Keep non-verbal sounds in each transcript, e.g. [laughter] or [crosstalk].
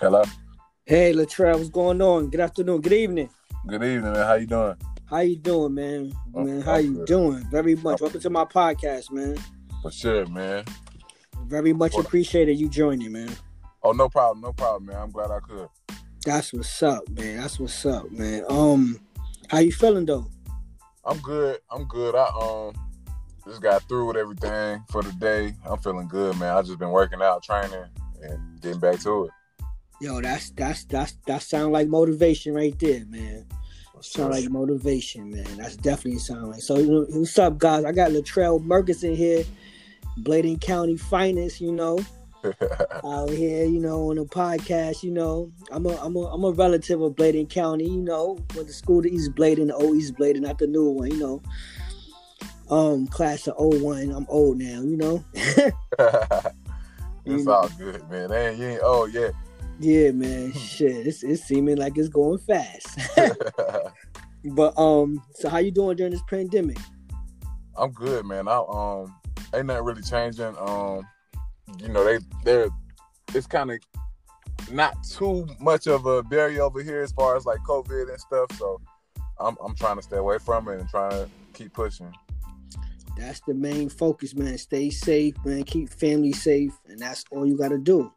Hello. Hey, Latrell, what's going on? Good afternoon. Good evening. Good evening, man. How you doing? How you doing, man? Oh, man, how I'm you good. doing? Very much. Welcome to my podcast, man. For sure, man. Very much What- appreciated you joining, man. Oh, no problem, no problem, man. I'm glad I could. That's what's up, man. That's what's up, man. Um, how you feeling though? I'm good. I'm good. I um just got through with everything for the day. I'm feeling good, man. I just been working out, training, and getting back to it. Yo, that's that's that's that sound like motivation right there, man. Sound like motivation, man. That's definitely sound like. So, you know, what's up, guys? I got Latrell Murchison here, Bladen County finest. You know, [laughs] out here, you know, on the podcast. You know, I'm a I'm a I'm a relative of Bladen County. You know, went to school to East Bladen, the old East Bladen, not the new one. You know, um, class of 01. I'm old now. You know, [laughs] [laughs] it's all good, man. Ain't you ain't oh yeah. Yeah, [laughs] man. Shit, it's it's seeming like it's going fast. [laughs] but um, so how you doing during this pandemic? I'm good, man. I um ain't nothing really changing. Um, you know, they they're it's kind of not too much of a barrier over here as far as like COVID and stuff. So I'm I'm trying to stay away from it and trying to keep pushing. That's the main focus, man. Stay safe, man. Keep family safe, and that's all you got to do.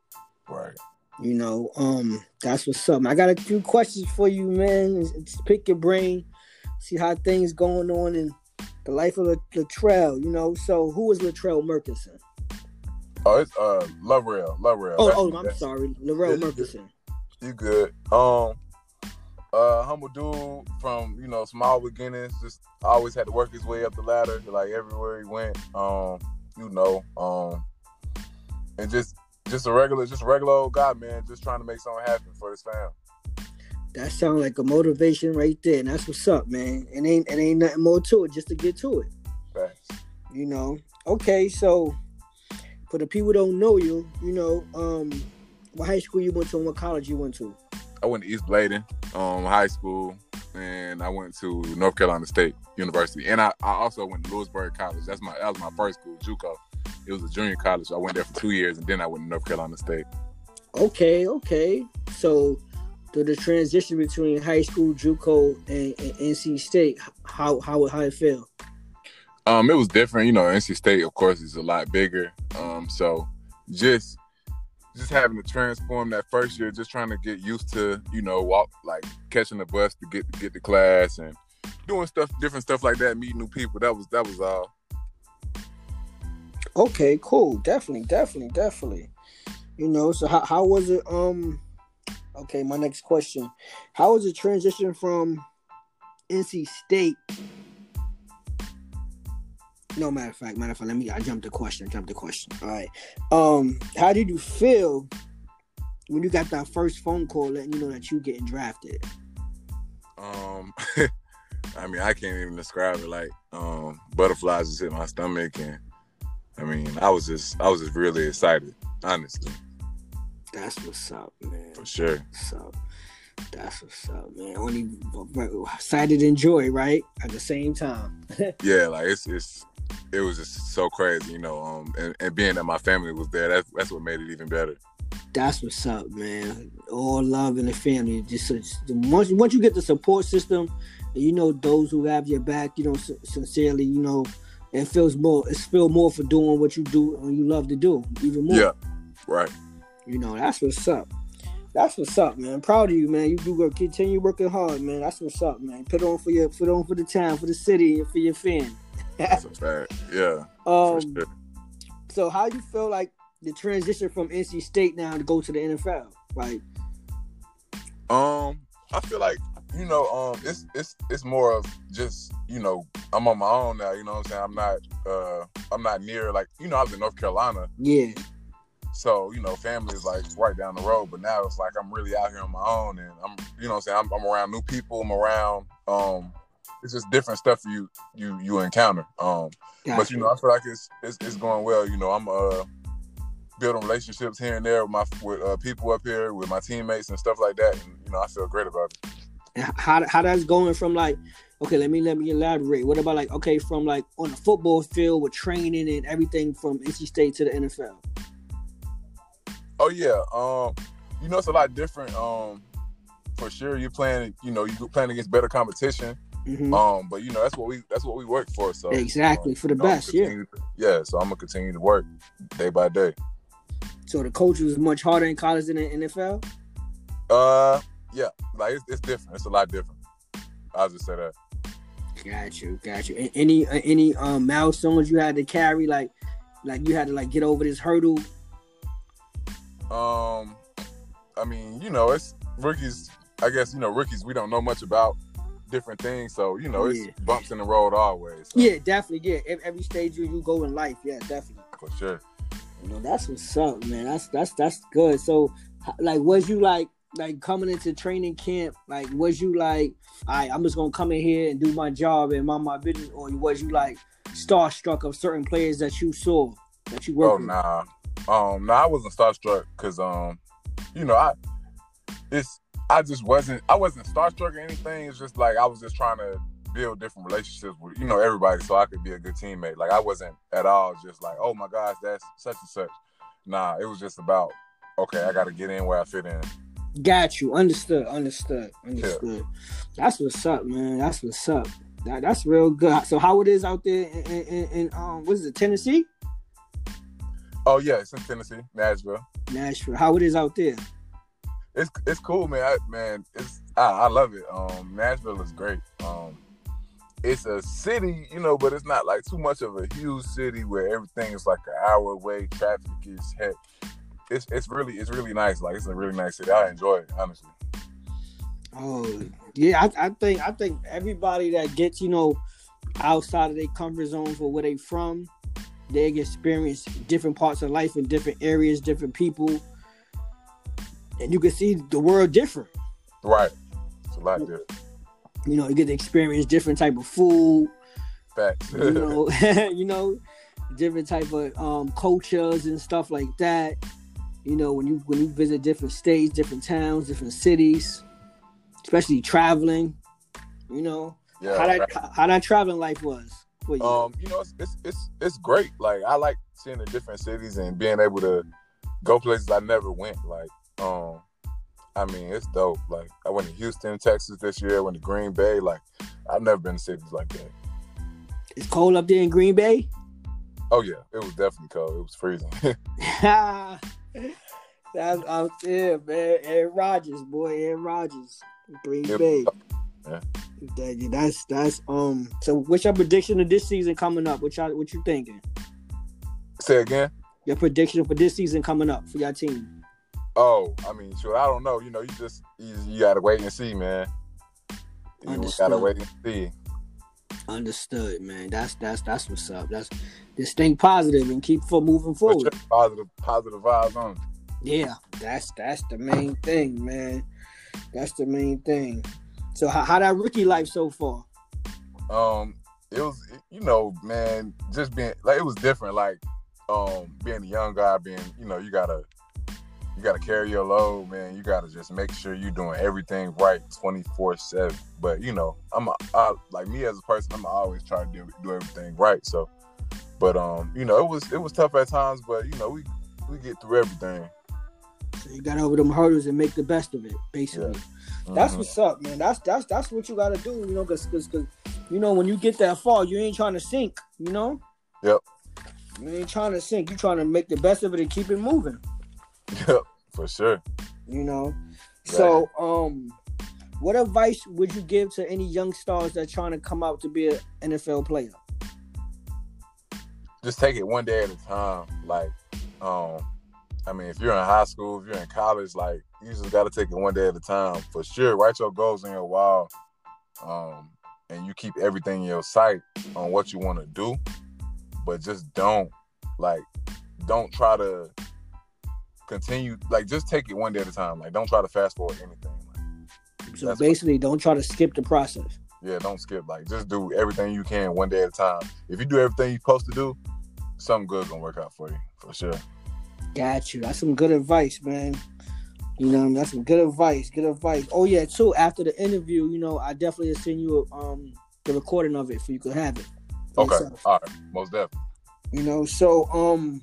Right. You know, um, that's what's up. I got a few questions for you, man. It's- it's pick your brain, see how things going on in the life of Lat- Latrell. You know, so who is Latrell Murchison? Oh, it's uh Larrell. Oh, oh, I'm that's- sorry, Latrell Yeah, you good. Murchison. You good? Um, uh, humble dude from you know small beginnings. Just always had to work his way up the ladder, like everywhere he went. Um, you know, um, and just just a regular, just a regular old guy, man. Just trying to make something happen for his fam. That sounds like a motivation right there, and that's what's up, man. And ain't and ain't nothing more to it, just to get to it. Facts. you know okay so for the people don't know you you know um what high school you went to and what college you went to I went to East Bladen, um, high school, and I went to North Carolina State University, and I, I also went to Louisburg College. That's my that was my first school, JUCO. It was a junior college. I went there for two years, and then I went to North Carolina State. okay okay so the, the transition between high school JUCO and, and NC State how how how it feel Um, it was different, you know. NC State, of course, is a lot bigger. Um, so just just having to transform that first year, just trying to get used to, you know, walk like catching the bus to get to get to class and doing stuff, different stuff like that, meeting new people. That was that was all. Okay cool. Definitely definitely definitely. You know so how, how was it um okay my next question. How was the transition from NC State? No matter of fact matter of fact let me I jumped the question I jumped the question. All right. Um how did you feel when you got that first phone call letting you know that you getting drafted? Um, [laughs] I mean, I can't even describe it. Like, um, butterflies just hit my stomach, and I mean, I was just, I was just really excited, honestly, that's what's up man for sure. what's up that's what's up man only excited and joy right at the same time [laughs] Yeah, like it's, it's, it was just so crazy, you know. Um, and, and being that my family was there, that's that's what made it even better. That's what's up, man. All love in the family. Just once once you get the support system, and you know those who have your back, you know sin- sincerely, you know it feels more. It's feel more for doing what you do and you love to do even more. Yeah, right. You know that's what's up. That's what's up, man. Proud of you, man. You do work. Continue working hard, man. That's what's up, man. Put on for your, put on for the town, for the city, and for your fan. That's a fact. Yeah, um. sure. So how you feel like the transition from NC State now to go to the NFL? Like, Um, I feel like you know, um, it's it's it's more of just you know, I'm on my own now. You know what I'm saying? I'm not, uh, I'm not near like you know, I was in North Carolina, yeah. so you know, family is like right down the road. But now it's like I'm really out here on my own, and I'm, you know, what I'm saying I'm, I'm around new people. I'm around, um, it's just different stuff you you you encounter. Um, but you know, I feel like it's it's, it's going well. You know, I'm uh building relationships here and there with my with uh, people up here, with my teammates and stuff like that. And you know, I feel great about it. How how that's going from like okay let me let me elaborate what about like okay from like on the football field with training and everything from NC State to the NFL Oh yeah, um, you know, it's a lot different. Um, for sure, you're playing. You know, you're playing against better competition. Mhm. Um, but you know, that's what we that's what we work for. So Exactly, um, for the you know, best, yeah. yeah. So I'm gonna continue to work day by day. So the coach was much harder in college than in NFL. Uh, yeah, like it's, it's different. It's a lot different. I'll just say that. Got you, got you. Any uh, any um milestones you had to carry, like like you had to like get over this hurdle. Um, I mean, you know, it's rookies. I guess you know rookies. We don't know much about different things, so you know, it's Yeah. bumps in the road always. So, Yeah, definitely. Yeah, every stage you, you go in life. Yeah, definitely. for sure. You know, that's what's up, man. That's that's that's good. So, like, was you like like coming into training camp? Like, was you like, all right, I'm just gonna come in here and do my job and mind my business, or was you like starstruck of certain players that you saw that you worked Oh with? nah, um, nah, I wasn't starstruck because um, you know, I it's I just wasn't I wasn't starstruck or anything. It's just like I was just trying to build different relationships with you know everybody so I could be a good teammate. Like I wasn't at all just like, oh my gosh, that's such and such. Nah, it was just about okay, I got to get in where I fit in. Got you. Understood. Understood. Understood. That's what's up, man. That's what's up. That, that's real good. So how it is out there in, in, in, in um what is it, Tennessee? Oh yeah, it's in Tennessee, Nashville. Nashville. How it is out there? It's it's cool, man. I, man, it's I, I love it. Um, Nashville is great. Um, it's a city, you know, but it's not like too much of a huge city where everything is like an hour away. Traffic is heck. It's it's really it's really nice. Like it's a really nice city. I enjoy it honestly. Oh yeah, I, I think I think everybody that gets, you know, outside of their comfort zone for where they from, they experience different parts of life in different areas, different people. And you can see the world different. Right. It's a lot different. You know, you get to experience different type of food, Facts. you know, [laughs] [laughs] you know, different type of um, cultures and stuff like that. You know, when you when you visit different states, different towns, different cities, especially traveling. You know, yeah. how that right. how that traveling life was for you. Um, you know, it's, it's it's it's great. Like I like seeing the different cities and being able to go places I never went. Like, um, I mean, it's dope. Like I went to Houston, Texas this year. I went to Green Bay. Like I've never been to cities like that. it's cold up there in Green Bay. Oh yeah, it was definitely cold. It was freezing. [laughs] [laughs] [laughs] That's out there, man. Aaron Rodgers, boy, Aaron Rodgers, Green Yeah. Bay. Yeah. That- that's that's um. So, what's your prediction of this season coming up? What y'all, what you thinking? Say again. Your prediction for this season coming up for your team? Oh, I mean, sure. I don't know. You know, you just you, you gotta wait and see, man. You Understood. gotta wait and see. Understood, man. That's that's that's what's up. That's just think positive and keep for moving forward. positive, positive vibes on. Yeah, that's that's the main thing, man. That's the main thing. So how, how that rookie life so far? um it was you know man just being like it was different like um being a young guy being you know you gotta you gotta carry your load man you gotta just make sure you're doing everything right 24 7 but you know i'm a, I, like me as a person i'm always try to do, do everything right so but um you know it was it was tough at times but you know we we get through everything So you got over them hurdles and make the best of it, basically. That's Mhm. what's up, man. That's that's that's what you got to do, you know, because because you know when you get that far, you ain't trying to sink, you know. Yep. You ain't trying to sink. You trying to make the best of it and keep it moving, yep for sure you know. So, um, what advice would you give to any young stars that trying to come out to be an NFL player? just take it one day at a time. Like, um, I mean, if you're in high school, if you're in college, like you just got to take it one day at a time for sure. Write your goals in your wall, um, and you keep everything in your sight on what you want to do, but just don't like, don't try to continue. Like, just take it one day at a time. Like, don't try to fast forward anything. Like, So basically, don't try to skip the process. yeah, don't skip. Like, just do everything you can one day at a time. If you do everything you're supposed to do, something good gonna work out for you for sure. Got you. That's some good advice, man. You know, that's some good advice. Good advice. Oh yeah, too. After the interview, you know, I definitely send you um the recording of it for you could have it. Okay, yourself. all right, most definitely. You know, so um,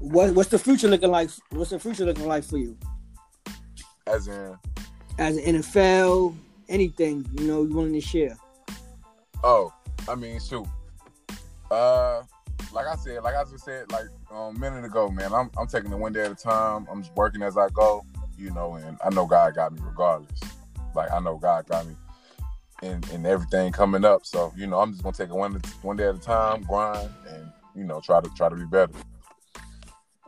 what what's the future looking like? What's the future looking like for you? As in, as an NFL, anything you know you wanting to share? Oh, I mean, shoot. Uh, like I said, like I just said, like um, a minute ago, man. I'm I'm taking it one day at a time. I'm just working as I go, you know, and I know God got me regardless. Like I know God got me and in everything coming up. So you know, I'm just gonna take it one one day at a time, grind, and you know, try to try to be better.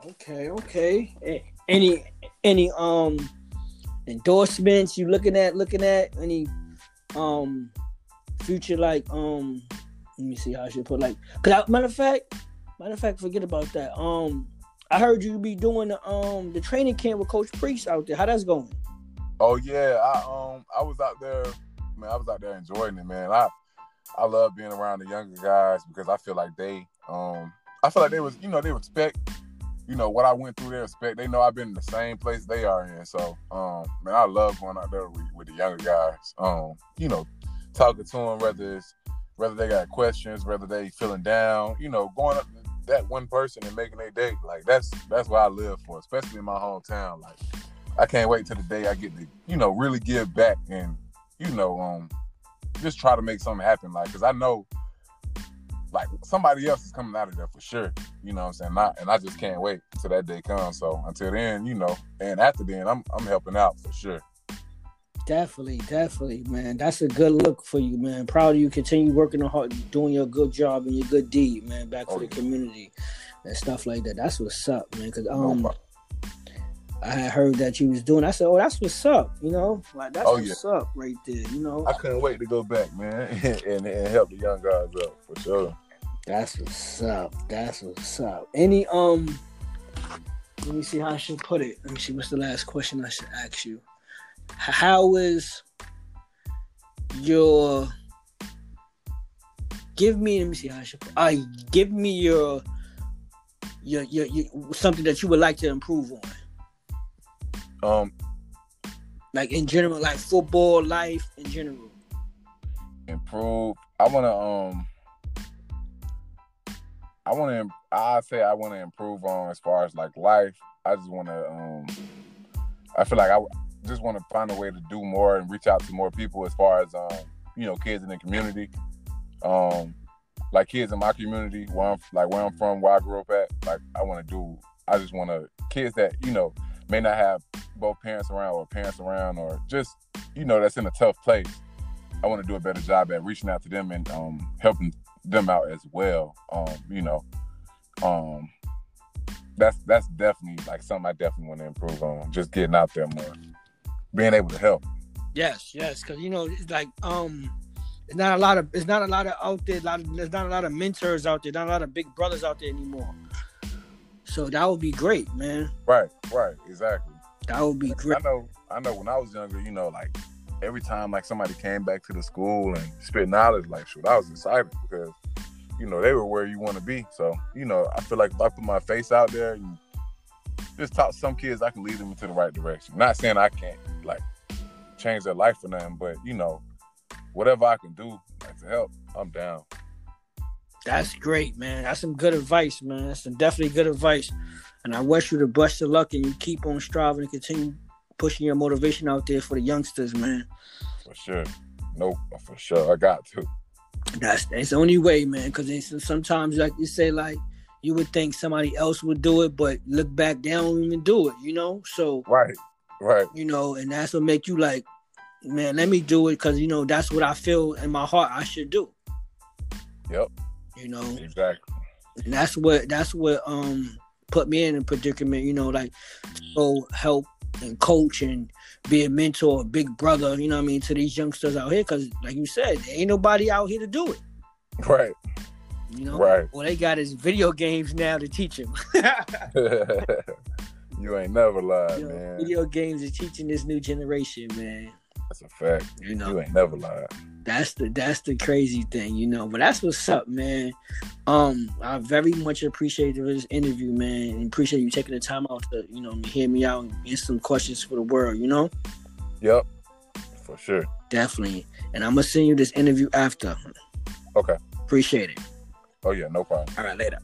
Okay, okay. Any any um endorsements you looking at looking at? Any um future like um let me see how I should put like cause I, matter of fact matter of fact forget about that. Um I heard you be doing the um the training camp with Coach Priest out there. How that's going? Oh yeah I um I was out there man I was out there enjoying it man. I I love being around the younger guys because I feel like they um I feel like they was you know they respect you know what I went through. They respect. They know I've been in the same place they are in. So, um, man, I love going out there with, with the younger guys. Um, you know, talking to them, whether it's whether they got questions, whether they feeling down. You know, going up that one person and making their day. Like that's that's what I live for, especially in my hometown. Like I can't wait till the day I get to you know really give back and you know um just try to make something happen. Like, cause I know like somebody else is coming out of there for sure. You know what I'm saying? Not, and I just can't wait till that day comes. So until then, you know, and after then, I'm I'm helping out for sure. Definitely, definitely, man. That's a good look for you, man. Proud of you. Continue working hard, doing your good job and your good deed, man. Back for oh, the yeah. community and stuff like that. That's what's up, man. Cause um, no I had heard that you was doing. I said, "Oh, that's what's up," you know, like that's oh, what's yeah. up right there, you know. I couldn't wait to go back, man, [laughs] and, and help the young guys up for sure. That's what's up. That's what's up. Any um, let me see how I should put it. Let me see what's the last question I should ask you. How is your give me? Let me see how I should. I uh, give me your, your your your something that you would like to improve on. Um, like in general, like football life in general. Improve. I want to um. I want to. I say I want to improve on as far as like life. I just want to. um I feel like I just want to find a way to do more and reach out to more people as far as um you know kids in the community. Um, like kids in my community, where I'm like where I'm from, where I grew up at. Like I want to do. I just want to kids that you know may not have both parents around or parents around or just you know that's in a tough place i want to do a better job at reaching out to them and um, helping them out as well um, you know um, that's that's definitely like something i definitely want to improve on just getting out there more being able to help yes yes because you know it's like um it's not a lot of it's not a lot of out there lot of, there's not a lot of mentors out there not a lot of big brothers out there anymore so that would be great, man. Right, right, exactly. That would be great. I know, I know. When I was younger, you know, like every time like somebody came back to the school and spit knowledge, like shoot, I was excited because you know they were where you want to be. So you know, I feel like if I put my face out there and just talk some kids, I can lead them into the right direction. Not saying I can't like change their life for them, but you know, whatever I can do like, to help, I'm down. That's great, man. That's some good advice, man. That's some definitely good advice. And I wish you the best of luck and you keep on striving and continue pushing your motivation out there for the youngsters, man. For sure. Nope, for sure. I got to. That's that's the only way, man. Because sometimes, like you say, like you would think somebody else would do it, but look back, they don't even do it. You know, so right, right. You know, and that's what make you like, man. Let me do it because you know that's what I feel in my heart I should do. Yep. You know, exactly. And that's what that's what um put me in a predicament. You know, like so help and coach and be a mentor, a big brother. You know what I mean to these youngsters out here because, like you said, ain't nobody out here to do it. Right. You know, right. Well, they got is video games now to teach them. [laughs] [laughs] you ain't never lied, you know, man. Video games are teaching this new generation, man. That's a fact. You know, you ain't never lied. That's the that's the crazy thing, you know. But that's what's up, man. Um, I very much appreciate this interview, man, and appreciate you taking the time out to, you know, hear me out and answer some questions for the world, you know. Yep, for sure. Definitely, and I'm gonna send you this interview after. Okay. Appreciate it. Oh yeah, no problem. All right, later.